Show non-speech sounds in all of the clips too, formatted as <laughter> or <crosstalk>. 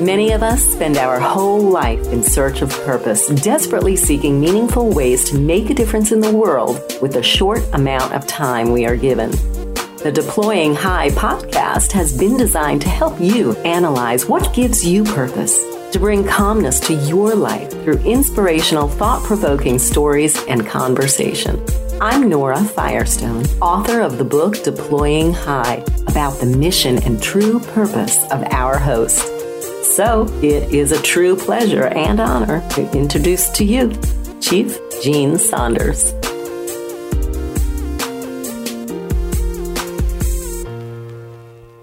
Many of us spend our whole life in search of purpose, desperately seeking meaningful ways to make a difference in the world with the short amount of time we are given. The Deploying High podcast has been designed to help you analyze what gives you purpose, to bring calmness to your life through inspirational, thought provoking stories and conversation. I'm Nora Firestone, author of the book Deploying High, about the mission and true purpose of our host. So it is a true pleasure and honor to introduce to you Chief Gene Saunders.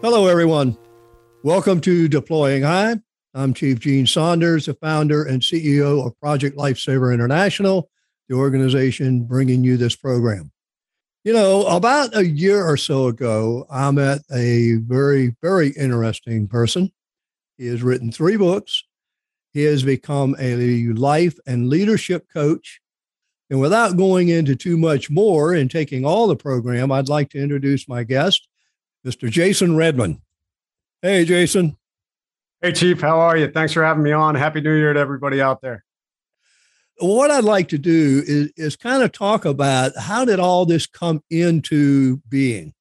Hello, everyone. Welcome to Deploying High. I'm Chief Gene Saunders, the founder and CEO of Project Lifesaver International, the organization bringing you this program. You know, about a year or so ago, I met a very, very interesting person he has written three books. He has become a life and leadership coach. And without going into too much more and taking all the program, I'd like to introduce my guest, Mr. Jason Redman. Hey, Jason. Hey, Chief. How are you? Thanks for having me on. Happy New Year to everybody out there. What I'd like to do is, is kind of talk about how did all this come into being?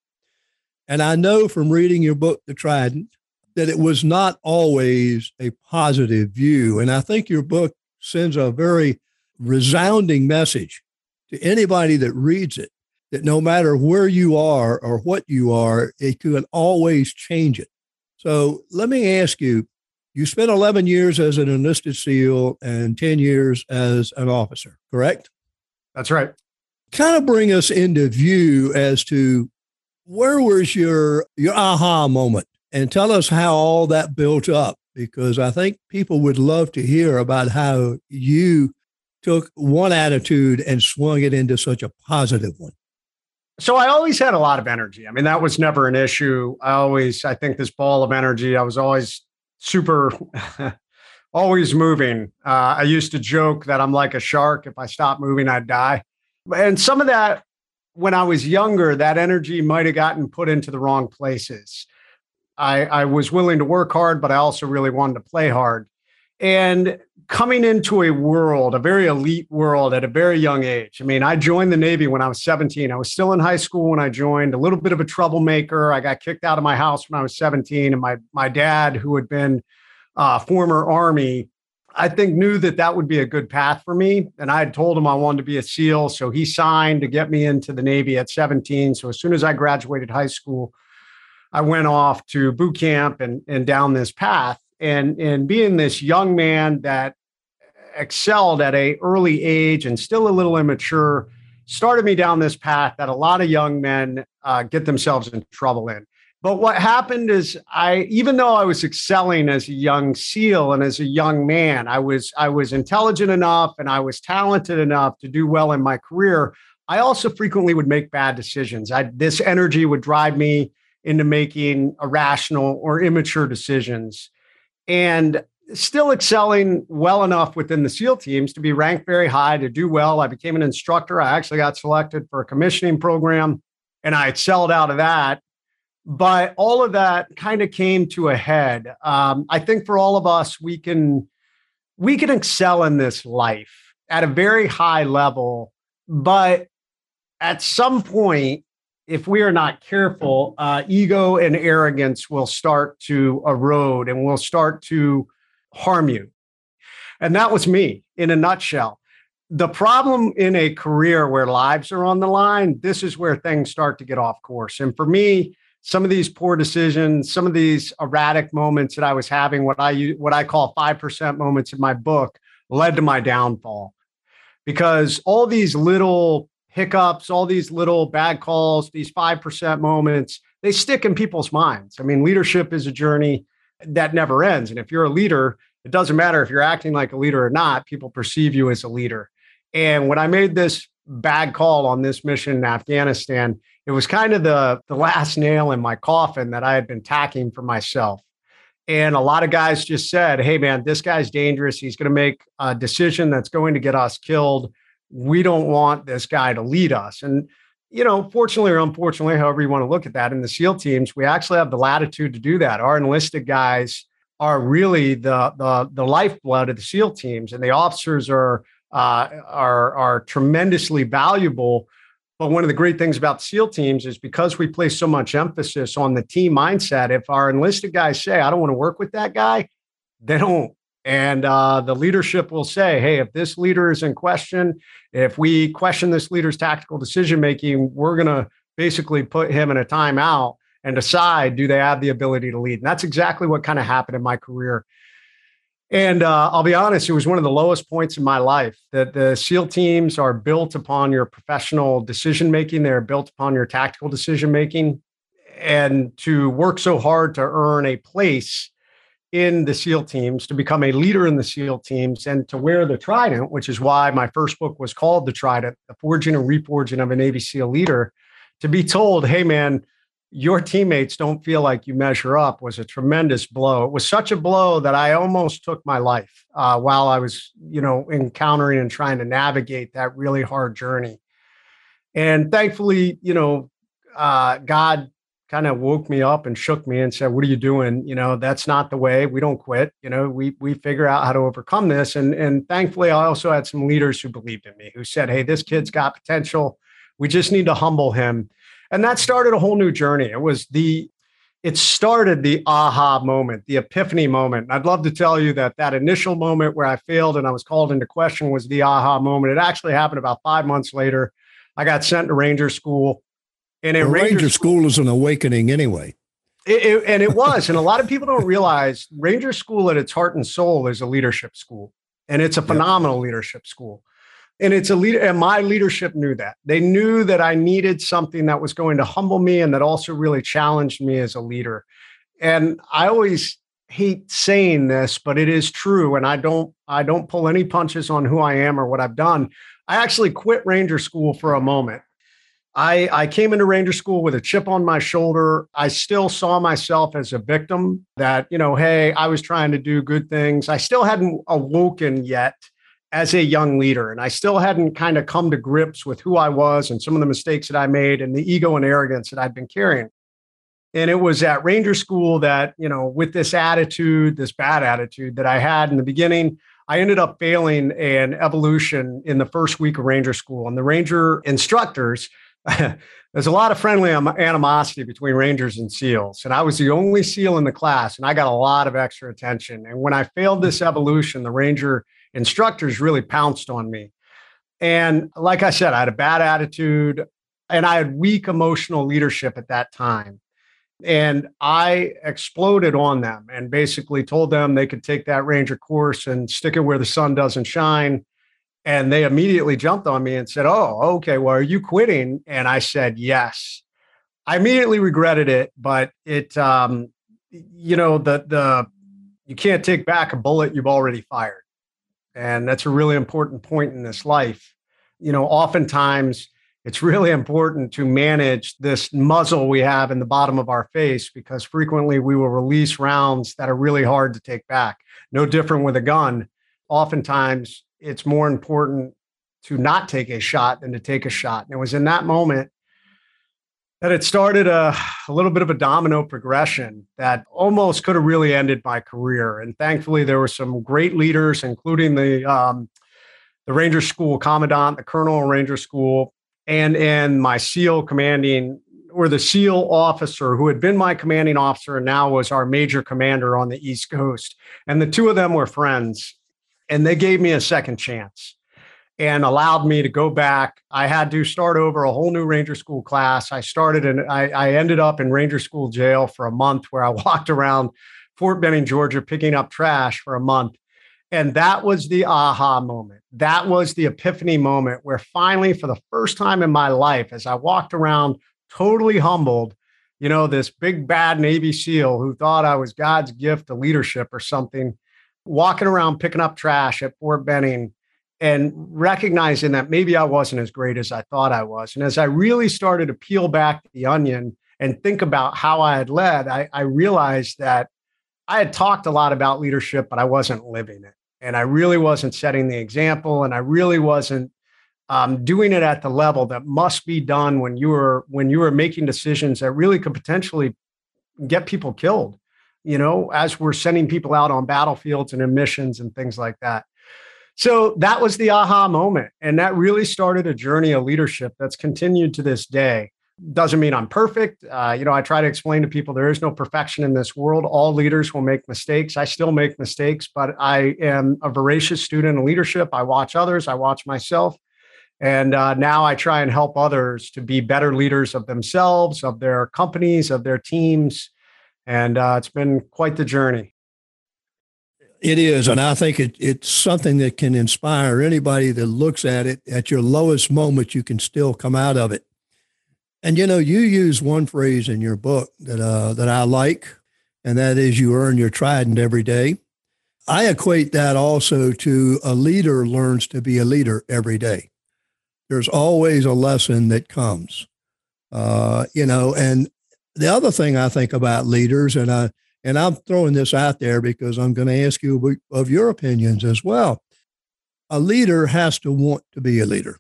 And I know from reading your book, The Trident, that it was not always a positive view. And I think your book sends a very resounding message to anybody that reads it that no matter where you are or what you are, it can always change it. So let me ask you you spent 11 years as an enlisted SEAL and 10 years as an officer, correct? That's right. Kind of bring us into view as to where was your your aha moment and tell us how all that built up because I think people would love to hear about how you took one attitude and swung it into such a positive one. So I always had a lot of energy. I mean, that was never an issue. I always, I think this ball of energy, I was always super, <laughs> always moving. Uh, I used to joke that I'm like a shark. If I stop moving, I'd die. And some of that, when I was younger, that energy might have gotten put into the wrong places. I, I was willing to work hard, but I also really wanted to play hard. And coming into a world, a very elite world at a very young age. I mean, I joined the Navy when I was 17. I was still in high school when I joined, a little bit of a troublemaker. I got kicked out of my house when I was 17. And my, my dad, who had been uh, former Army, I think knew that that would be a good path for me. And I had told him I wanted to be a SEAL. So he signed to get me into the Navy at 17. So as soon as I graduated high school, I went off to boot camp and, and down this path. And, and being this young man that excelled at a early age and still a little immature, started me down this path that a lot of young men uh, get themselves in trouble in. But what happened is I even though I was excelling as a young SEAL and as a young man, I was I was intelligent enough and I was talented enough to do well in my career. I also frequently would make bad decisions. I, this energy would drive me into making irrational or immature decisions and still excelling well enough within the SEAL teams to be ranked very high, to do well. I became an instructor. I actually got selected for a commissioning program and I excelled out of that. But all of that kind of came to a head. Um, I think for all of us, we can we can excel in this life at a very high level, but at some point, if we are not careful, uh, ego and arrogance will start to erode and will start to harm you. And that was me in a nutshell. The problem in a career where lives are on the line, this is where things start to get off course. And for me, some of these poor decisions, some of these erratic moments that I was having, what I what I call five percent moments in my book, led to my downfall. Because all these little hiccups, all these little bad calls, these 5% moments, they stick in people's minds. I mean, leadership is a journey that never ends. And if you're a leader, it doesn't matter if you're acting like a leader or not, people perceive you as a leader. And when I made this bad call on this mission in Afghanistan, it was kind of the, the last nail in my coffin that I had been tacking for myself. And a lot of guys just said, hey, man, this guy's dangerous. He's going to make a decision that's going to get us killed we don't want this guy to lead us. And, you know, fortunately or unfortunately, however you want to look at that, in the SEAL teams, we actually have the latitude to do that. Our enlisted guys are really the the the lifeblood of the SEAL teams, and the officers are uh, are are tremendously valuable. But one of the great things about SEAL teams is because we place so much emphasis on the team mindset. If our enlisted guys say, "I don't want to work with that guy," they don't. And uh, the leadership will say, "Hey, if this leader is in question, if we question this leader's tactical decision making, we're going to basically put him in a timeout." and decide do they have the ability to lead. And that's exactly what kind of happened in my career. And uh, I'll be honest, it was one of the lowest points in my life. That the SEAL teams are built upon your professional decision making, they're built upon your tactical decision making. And to work so hard to earn a place in the SEAL teams, to become a leader in the SEAL teams, and to wear the trident, which is why my first book was called The Trident, The Forging and Reforging of a Navy SEAL Leader, to be told, hey, man, your teammates don't feel like you measure up was a tremendous blow. It was such a blow that I almost took my life uh, while I was, you know, encountering and trying to navigate that really hard journey. And thankfully, you know, uh, God kind of woke me up and shook me and said, "What are you doing? You know, that's not the way. We don't quit. You know, we we figure out how to overcome this." And and thankfully, I also had some leaders who believed in me, who said, "Hey, this kid's got potential. We just need to humble him." And that started a whole new journey. It was the, it started the aha moment, the epiphany moment. I'd love to tell you that that initial moment where I failed and I was called into question was the aha moment. It actually happened about five months later. I got sent to Ranger School. And well, Ranger, Ranger school, school is an awakening anyway. It, it, and it was. and a lot of people don't realize Ranger School at its heart and soul is a leadership school. And it's a phenomenal yep. leadership school and it's a leader and my leadership knew that they knew that i needed something that was going to humble me and that also really challenged me as a leader and i always hate saying this but it is true and i don't i don't pull any punches on who i am or what i've done i actually quit ranger school for a moment I, I came into Ranger School with a chip on my shoulder. I still saw myself as a victim that, you know, hey, I was trying to do good things. I still hadn't awoken yet as a young leader. And I still hadn't kind of come to grips with who I was and some of the mistakes that I made and the ego and arrogance that I'd been carrying. And it was at Ranger School that, you know, with this attitude, this bad attitude that I had in the beginning, I ended up failing an evolution in the first week of Ranger School. And the Ranger instructors, <laughs> there's a lot of friendly animosity between Rangers and SEALs. And I was the only SEAL in the class, and I got a lot of extra attention. And when I failed this evolution, the Ranger instructors really pounced on me. And like I said, I had a bad attitude and I had weak emotional leadership at that time. And I exploded on them and basically told them they could take that Ranger course and stick it where the sun doesn't shine. And they immediately jumped on me and said, Oh, okay, well, are you quitting? And I said, Yes. I immediately regretted it, but it, um, you know, the, the, you can't take back a bullet you've already fired. And that's a really important point in this life. You know, oftentimes it's really important to manage this muzzle we have in the bottom of our face because frequently we will release rounds that are really hard to take back. No different with a gun. Oftentimes it's more important to not take a shot than to take a shot. And it was in that moment that it started a, a, little bit of a domino progression that almost could have really ended my career. And thankfully, there were some great leaders, including the um, the Ranger School commandant, the colonel of Ranger School, and and my SEAL commanding or the SEAL officer who had been my commanding officer and now was our major commander on the East Coast. And the two of them were friends, and they gave me a second chance and allowed me to go back. I had to start over a whole new Ranger School class. I started and I, I ended up in Ranger School jail for a month where I <laughs> walked around Fort Benning, Georgia, picking up trash for a month. And that was the aha moment. That was the epiphany moment where finally, for the first time in my life, as I walked around totally humbled, you know, this big bad Navy SEAL who thought I was God's gift to leadership or something, walking around picking up trash at Fort Benning and recognizing that maybe I wasn't as great as I thought I was. And as I really started to peel back the onion and think about how I had led, I, I, realized that I had talked a lot about leadership, but I wasn't living it. And I really wasn't setting the example. And I really wasn't um, doing it at the level that must be done when you were when you were making decisions that really could potentially get people killed you know, as we're sending people out on battlefields and in missions and things like that. So that was the aha moment. And that really started a journey of leadership that's continued to this day. Doesn't mean I'm perfect. Uh, you know, I try to explain to people there is no perfection in this world. All leaders will make mistakes. I still make mistakes, but I am a voracious student in leadership. I watch others, I watch myself. And uh, now I try and help others to be better leaders of themselves, of their companies, of their teams. And uh, it's been quite the journey. It is. And I think it, it's something that can inspire anybody that looks at it at your lowest moment, you can still come out of it. And you know, you use one phrase in your book that uh, that I like, and that is you earn your trident every day. I equate that also to a leader learns to be a leader every day there's always a lesson that comes. Uh, you know, and the other thing I think about leaders, and I and I'm throwing this out there because I'm going to ask you of your opinions as well. A leader has to want to be a leader.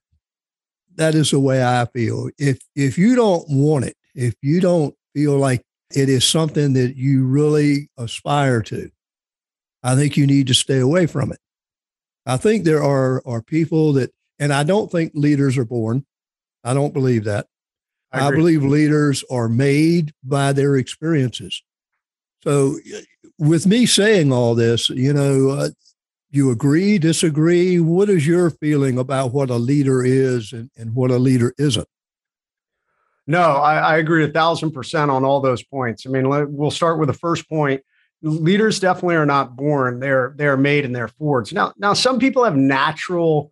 That is the way I feel. If if you don't want it, if you don't feel like it is something that you really aspire to, I think you need to stay away from it. I think there are are people that and I don't think leaders are born. I don't believe that. I, I believe leaders are made by their experiences. So, with me saying all this, you know, uh, you agree, disagree? What is your feeling about what a leader is and, and what a leader isn't? No, I, I agree a thousand percent on all those points. I mean, let, we'll start with the first point. Leaders definitely are not born; they're they're made and they're forged. Now, now some people have natural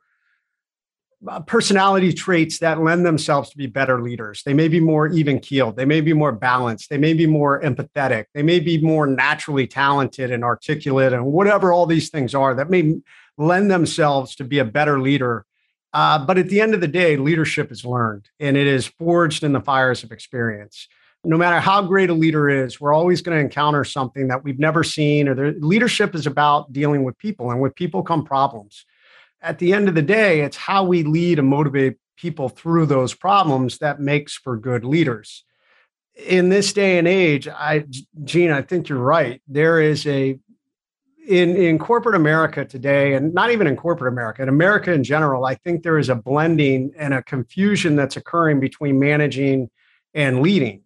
personality traits that lend themselves to be better leaders. They may be more even keeled. They may be more balanced. They may be more empathetic. They may be more naturally talented and articulate and whatever all these things are that may lend themselves to be a better leader. Uh, but at the end of the day, leadership is learned and it is forged in the fires of experience. No matter how great a leader is, we're always going to encounter something that we've never seen. Or leadership is about dealing with people, and with people come problems at the end of the day, it's how we lead and motivate people through those problems that makes for good leaders. In this day and age, I, Gene, I think you're right. There is a in in corporate America today, and not even in corporate America, in America in general, I think there is a blending and a confusion that's occurring between managing and leading.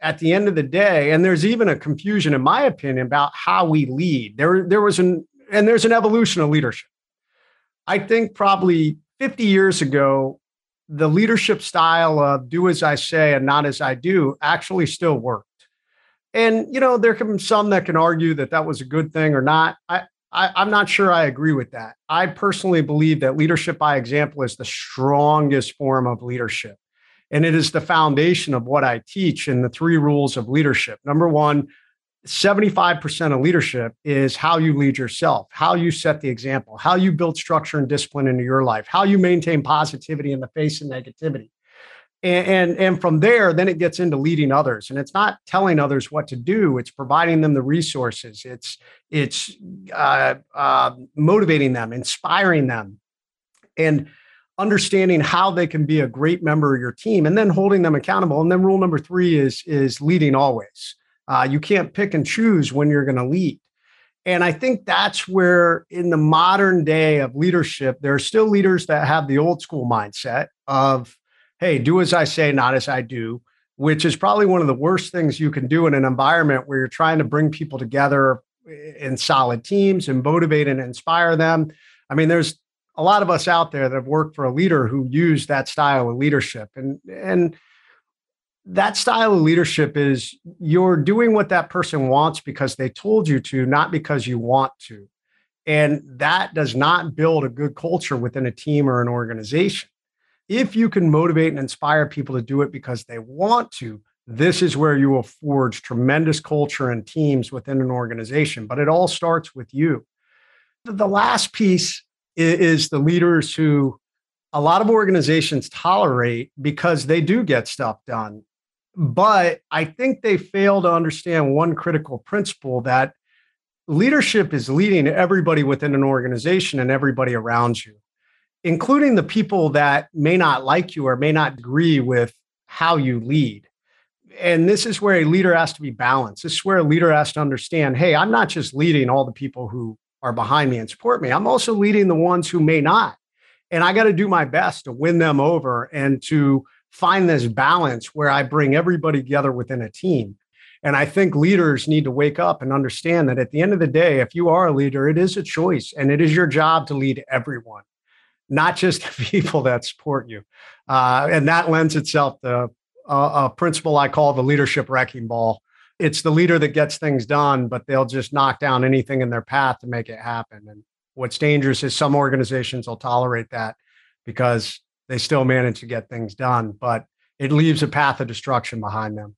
At the end of the day, and there's even a confusion, in my opinion, about how we lead. There, there was an and there's an evolution of leadership. I think probably 50 years ago, the leadership style of do as I say and not as I do actually still worked. And, you know, there can be some that can argue that that was a good thing or not. I, I, am not sure I agree with that. I personally believe that leadership by example is the strongest form of leadership. And it is the foundation of what I teach in the three rules of leadership. Number one, 75% of leadership is how you lead yourself, how you set the example, how you build structure and discipline into your life, how you maintain positivity in the face of negativity. And, and, and from there, then it gets into leading others. And it's not telling others what to do, it's providing them the resources, it's, it's uh, uh, motivating them, inspiring them, and understanding how they can be a great member of your team and then holding them accountable. And then rule number three is, is leading always uh, you can't pick and choose when you're going to lead. And I think that's where, in the modern day of leadership, there are still leaders that have the old school mindset of, hey, do as I say, not as I do, which is probably one of the worst things you can do in an environment where you're trying to bring people together in solid teams and motivate and inspire them. I mean, there's a lot of us out there that have worked for a leader who used that style of leadership. And, and, that style of leadership is you're doing what that person wants because they told you to, not because you want to. And that does not build a good culture within a team or an organization. If you can motivate and inspire people to do it because they want to, this is where you will forge tremendous culture and teams within an organization. But it all starts with you. The last piece is the leaders who a lot of organizations tolerate because they do get stuff done but I think they fail to understand one critical principle that leadership is leading everybody within an organization and everybody around you, including the people that may not like you or may not agree with how you lead. and this is where a leader has to be balanced. This is where a leader has to understand hey, I'm not just leading all the people who are behind me and support me, I'm also leading the ones who may not. And I got to do my best to win them over and to find this balance where I bring everybody together within a team. And I think leaders need to wake up and understand that at the end of the day, if you are a leader, it is a choice and it is your job to lead everyone, not just <laughs> the people that support you. Uh, and that lends itself to a, a principle I call the leadership wrecking ball. It's the leader that gets things done, but they'll just knock down anything in their path to make it happen. And what's dangerous is some organizations will tolerate that because they still manage to get things done, but it leaves a path of destruction behind them.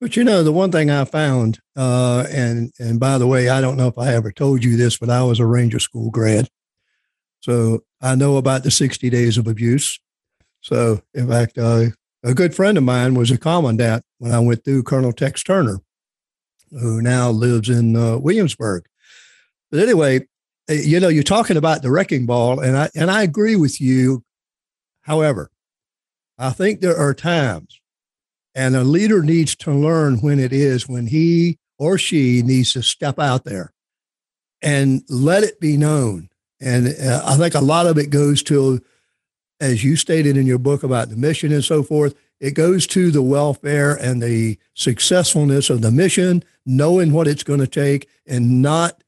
But you know, the one thing I found, uh, and and by the way, I don't know if I ever told you this, but I was a Ranger School grad, so I know about the sixty days of abuse. So, in fact, uh, a good friend of mine was a commandant when I went through Colonel Tex Turner, who now lives in uh, Williamsburg. But anyway, eh, you know, you're talking about the wrecking ball, and I and I agree with you. However, I think there are times, and a leader needs to learn when it is when he or she needs to step out there and let it be known. And uh, I think a lot of it goes to as you stated in your book about the mission and so forth, it goes to the welfare and the successfulness of the mission, knowing what it's going to take, and not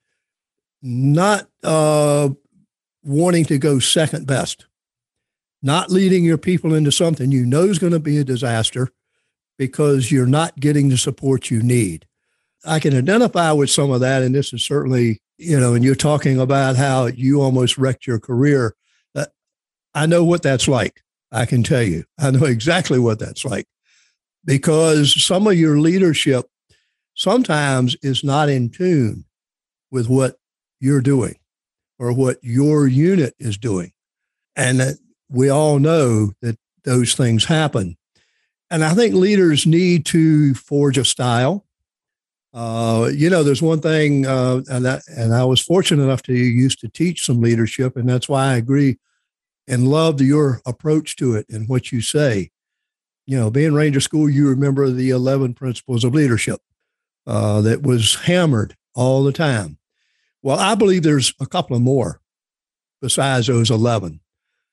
not uh, wanting to go second best, not leading your people into something you know is going to be a disaster because you're not getting the support you need. I can identify with some of that, and this is certainly you know, and you're talking about how you almost wrecked your career uh, I know what that's like. I can tell you, I know exactly what that's like because some of your leadership sometimes is not in tune with what you're doing or what your unit is doing. And uh, we all know that those things happen. And I think leaders need to forge a style. Uh, you know, there's one thing, uh, and, that, and I was fortunate enough to used to teach some leadership, and that's why I agree and loved your approach to it and what you say. You know, being Ranger School, you remember the 11 principles of leadership uh, that was hammered all the time. Well, I believe there's a couple of more besides those 11.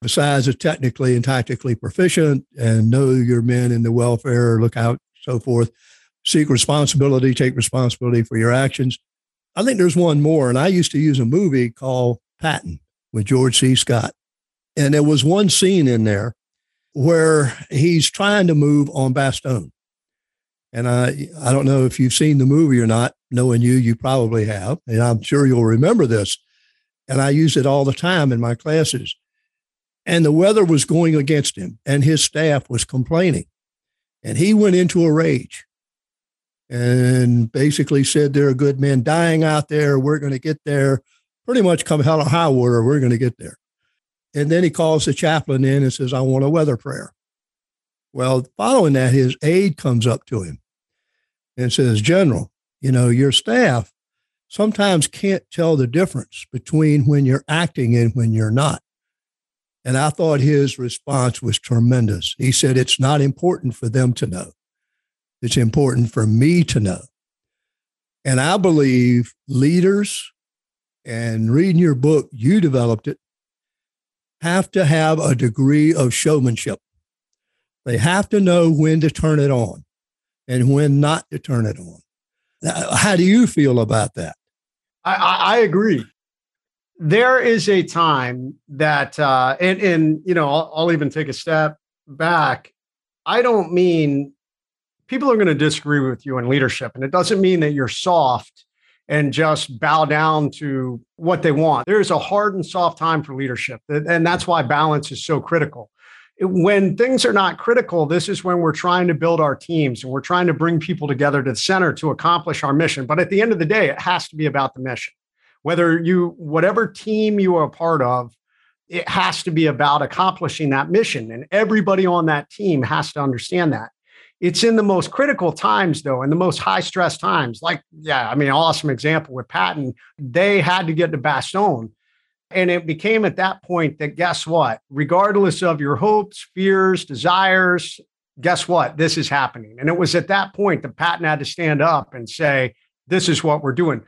Besides the technically and tactically proficient and know your men in the welfare, look out, so forth, seek responsibility, take responsibility for your actions. I think there's one more. And I used to use a movie called Patton with George C. Scott. And there was one scene in there where he's trying to move on Bastogne. And I, I don't know if you've seen the movie or not. Knowing you, you probably have. And I'm sure you'll remember this. And I use it all the time in my classes. And the weather was going against him, and his staff was complaining. And he went into a rage and basically said, There are good men dying out there. We're going to get there. Pretty much come hell or high water, we're going to get there. And then he calls the chaplain in and says, I want a weather prayer. Well, following that, his aide comes up to him and says, General, you know, your staff sometimes can't tell the difference between when you're acting and when you're not. And I thought his response was tremendous. He said, It's not important for them to know, it's important for me to know. And I believe leaders, and reading your book, you developed it, have to have a degree of showmanship. They have to know when to turn it on and when not to turn it on. How do you feel about that? I, I agree. There is a time that, uh, and, and you know, I'll, I'll even take a step back. I don't mean people are going to disagree with you in leadership, and it doesn't mean that you're soft and just bow down to what they want. There's a hard and soft time for leadership. And that's why balance is so critical. When things are not critical, this is when we're trying to build our teams and we're trying to bring people together to the center to accomplish our mission. But at the end of the day, it has to be about the mission. Whether you, whatever team you are a part of, it has to be about accomplishing that mission. And everybody on that team has to understand that. It's in the most critical times, though, in the most high stress times. Like, yeah, I mean, awesome example with Patton. They had to get to Bastogne. And it became at that point that guess what? Regardless of your hopes, fears, desires, guess what? This is happening. And it was at that point that Patton had to stand up and say, this is what we're doing.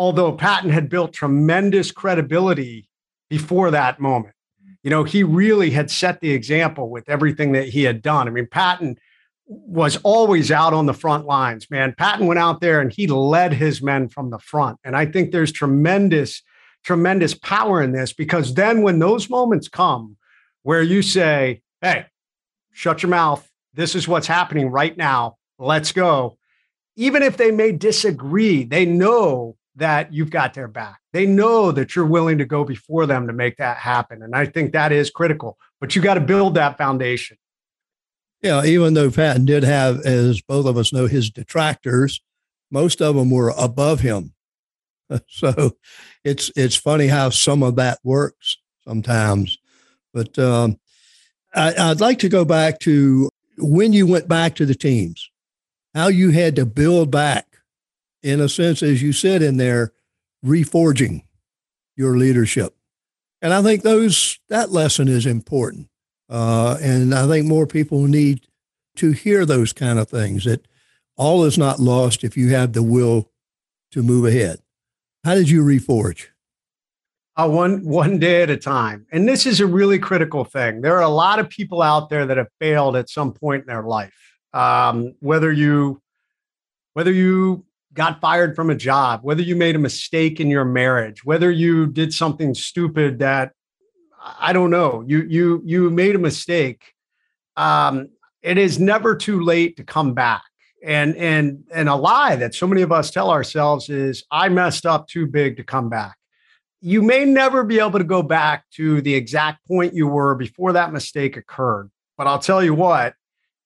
Although Patton had built tremendous credibility before that moment. You know, he really had set the example with everything that he had done. I mean, Patton was always out on the front lines, man. Patton went out there and he led his men from the front. And I think there's tremendous, tremendous power in this because then when those moments come where you say, hey, shut your mouth, this is what's happening right now. Let's go. Even if they may disagree, they know that you've got their back. They know that you're willing to go before them to make that happen. And I think that is critical, but you got to build that foundation. Yeah, even though Patton did have, as both of us know, his detractors, most of them were above him. <laughs> So it's it's funny how some of that works sometimes. But um, I, would like to go back to when you went back to the teams, how you had to build back, in a sense, as you said in there, reforging your leadership. And I think those that lesson is important. Uh, and I think more people need to hear those kind of things that all is not lost if you have the will to move ahead. How did you reforge? Uh, one one day at a time. And this is a really critical thing. There are a lot of people out there that have failed at some point in their life. Um, whether you whether you got fired from a job, whether you made a mistake in your marriage, whether you did something stupid that I don't know, you you you made a mistake. Um, it is never too late to come back. And and and a lie that so many of us tell ourselves is I messed up too big to come back you may never be able to go back to the exact point you were before that mistake occurred. But I'll tell you what,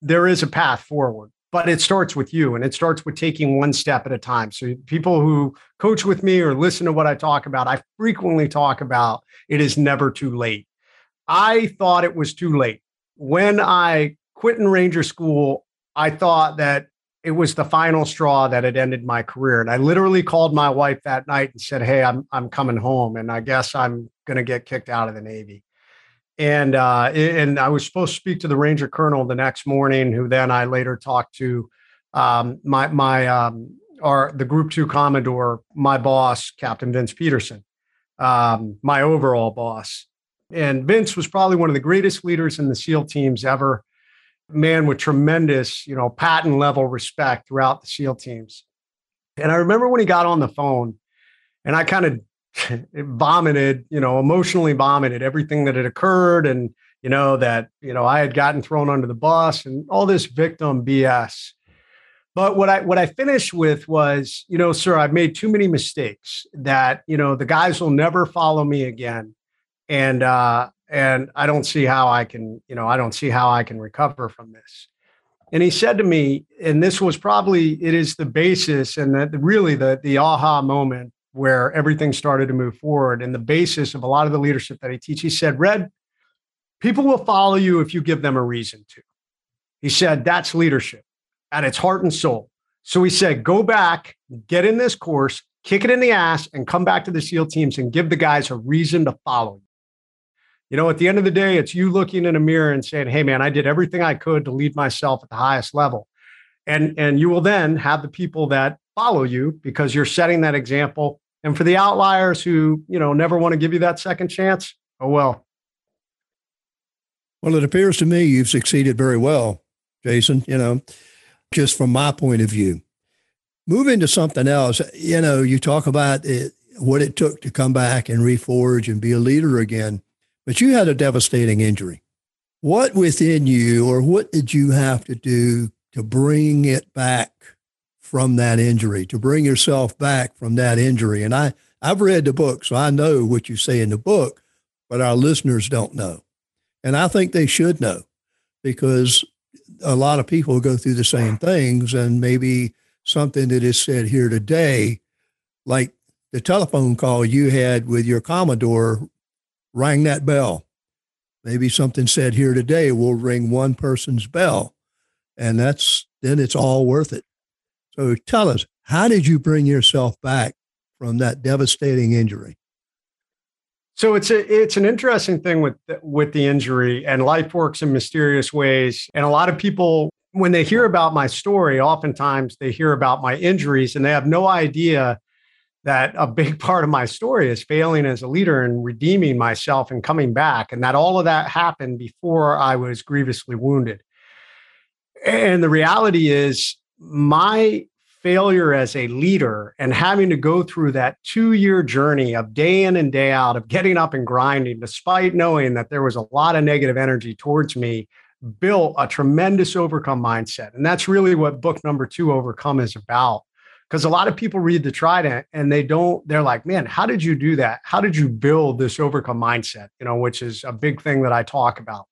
there is a path forward, but it starts with you and it starts with taking one step at a time. So, people who coach with me or listen to what I talk about, I frequently talk about it is never too late. I thought it was too late. When I quit in Ranger School, I thought that it was the final straw that had ended my career. And I literally called my wife that night and said, Hey, I'm I'm coming home. And I guess I'm gonna get kicked out of the Navy. And uh, and I was supposed to speak to the Ranger Colonel the next morning, who then I later talked to um, my my um, our the Group Two Commodore, my boss, Captain Vince Peterson, um, my overall boss. And Vince was probably one of the greatest leaders in the SEAL teams ever man with tremendous, you know, Patton level respect throughout the SEAL teams. And I remember when he got on the phone and I kind of vomited, you know, emotionally vomited everything that had occurred and, you know, that, you know, I had gotten thrown under the bus and all this victim BS. But what I what I finished with was, you know, sir, I've made too many mistakes that, you know, the guys will never follow me again. And uh, and I don't see how I can, you know, I don't see how I can recover from this. And he said to me, and this was probably it is the basis and that really the the aha moment where everything started to move forward and the basis of a lot of the leadership that he teach. He said, Red, people will follow you if you give them a reason to. He said, that's leadership at its heart and soul. So he said, go back, get in this course, kick it in the ass, and come back to the SEAL teams and give the guys a reason to follow you you know, at the end of the day, it's you looking in a mirror and saying, "Hey, man, I did everything I could to lead myself at the highest level," and and you will then have the people that follow you because you're setting that example. And for the outliers who you know never want to give you that second chance, oh well. Well, it appears to me you've succeeded very well, Jason. You know, just from my point of view. Move into something else. You know, you talk about it, what it took to come back and reforge and be a leader again but you had a devastating injury. What within you, or what did you have to do to bring it back from that injury, to bring yourself back from that injury? And I, I've read the book, so I know what you say in the book, but our listeners don't know. And I think they should know because a lot of people go through the same things. And maybe something that is said here today, like the telephone call you had with your Commodore rang that bell. Maybe something said here today will ring one person's bell, and that's then it's all worth it. So tell us, how did you bring yourself back from that devastating injury? So it's a it's an interesting thing with with the injury and life works in mysterious ways. And a lot of people when they hear about my story, oftentimes they hear about my injuries and they have no idea that a big <laughs> part of my story is failing as a leader and redeeming myself and coming back. And that all of that happened before I was grievously wounded. And the reality is, my failure as a leader and having to go through that two year journey of day in and day out of getting up and grinding, despite knowing that there was a lot of negative energy towards me, built a tremendous overcome mindset. And that's really what book number two, Overcome, is about. Because a lot of people read the Trident and they don't, they're like, man, how did you do that? How did you build this overcome mindset? You know, which is a big thing that I talk about.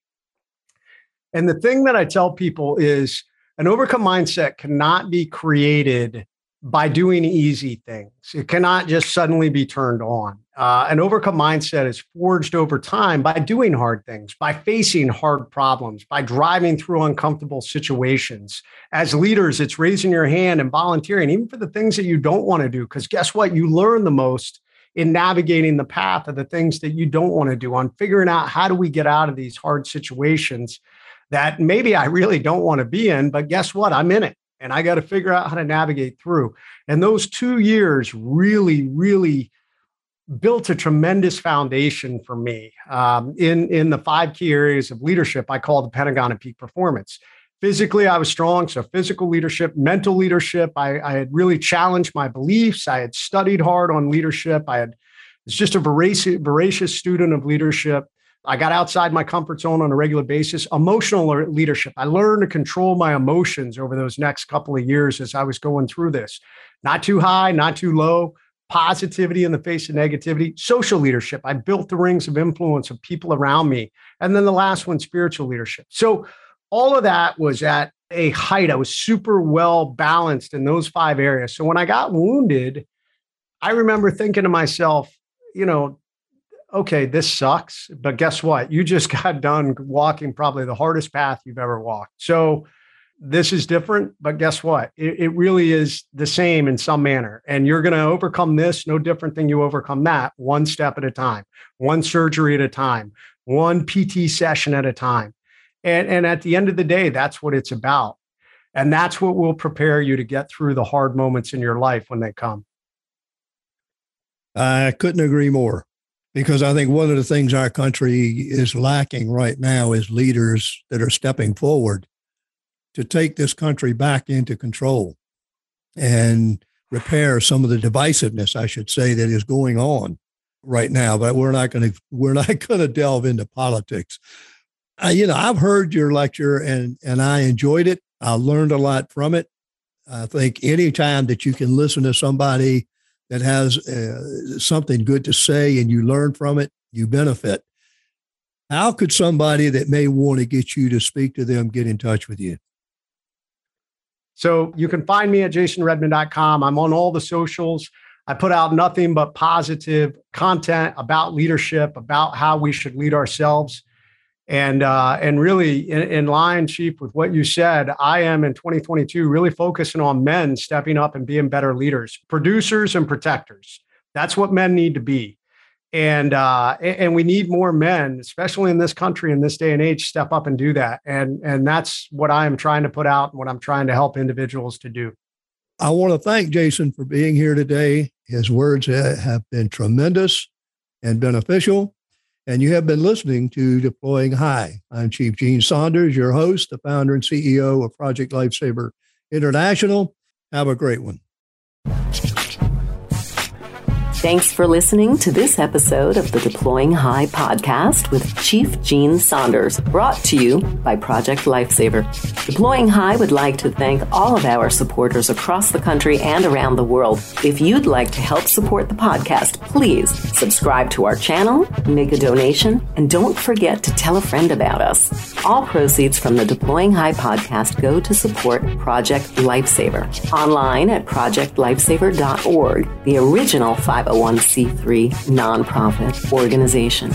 And the thing that I tell people is, an overcome mindset cannot be created by doing easy things. It cannot just suddenly be turned on. Uh, an overcome mindset is forged over time by doing hard things, by facing hard problems, by driving through uncomfortable situations. As leaders, it's raising your hand and volunteering, even for the things that you don't want to do. Because guess what? You learn the most in navigating the path of the things that you don't want to do, on figuring out how do we get out of these hard situations that maybe I really don't want to be in, but guess what? I'm in it and I got to figure out how to navigate through. And those two years really, really built a tremendous foundation for me um, in, in the five key areas of leadership I call the Pentagon of Peak Performance. Physically, I was strong. So, physical leadership, mental leadership. I, I had really challenged my beliefs. I had studied hard on leadership. I had was just a voracious, voracious student of leadership. I got outside my comfort zone on a regular basis. Emotional leadership. I learned to control my emotions over those next couple of years as I was going through this. Not too high, not too low. Positivity in the face of negativity. Social leadership. I built the rings of influence of people around me. And then the last one, spiritual leadership. So all of that was at a height. I was super well balanced in those five areas. So when I got wounded, I remember thinking to myself, you know, okay, this sucks, but guess what? You just <laughs> got done walking probably the hardest path you've ever walked. So this is different, but guess what? It, it really is the same in some manner. And you're going to overcome this no different than you overcome that, one step at a time, one surgery at a time, one PT session at a time. And, and at the end of the day, that's what it's about. And that's what will prepare you to get through the hard moments in your life when they come. I couldn't agree more because I think one of the things our country is lacking right now is leaders that are stepping forward to take this country back into control and repair some of the divisiveness, I should say, that is going on right now. But we're not going <laughs> to we're not going to delve into politics. I, you know, I've heard your lecture and and I enjoyed it. I learned a lot from it. I think anytime that you can listen to somebody that has uh, something good to say and you learn from it, you benefit. How could somebody that may want to get you to speak to them get in touch with you? So you can find me at jasonredman.com. I'm on all the socials. I put out nothing but positive content about leadership, about how we should lead ourselves. And uh, and really in, in line, Chief, with what you said, I am in 2022 really focusing on men stepping up and being better leaders, producers and protectors. That's what men need to be. And uh, and we need more men, especially in this country in this day and age, step up and do that. And and that's what I am trying to put out, and what I'm trying to help individuals to do. I want to thank Jason for being here today. His words have been tremendous and beneficial and you have been listening to Deploying High. I'm Chief Gene Saunders, your host, the founder and CEO of Project Lifesaver International. Have a great one. Thanks for listening to this episode of the Deploying High podcast with Chief Gene Saunders, brought to you by Project Lifesaver. Deploying High would like to thank all of our supporters across the country and around the world. If you'd like to help support the podcast, please subscribe to our channel, make a donation, and don't forget to tell a friend about us. All proceeds from the Deploying High podcast go to support Project Lifesaver. Online at projectlifesaver.org, the original oh 501c3 nonprofit organization.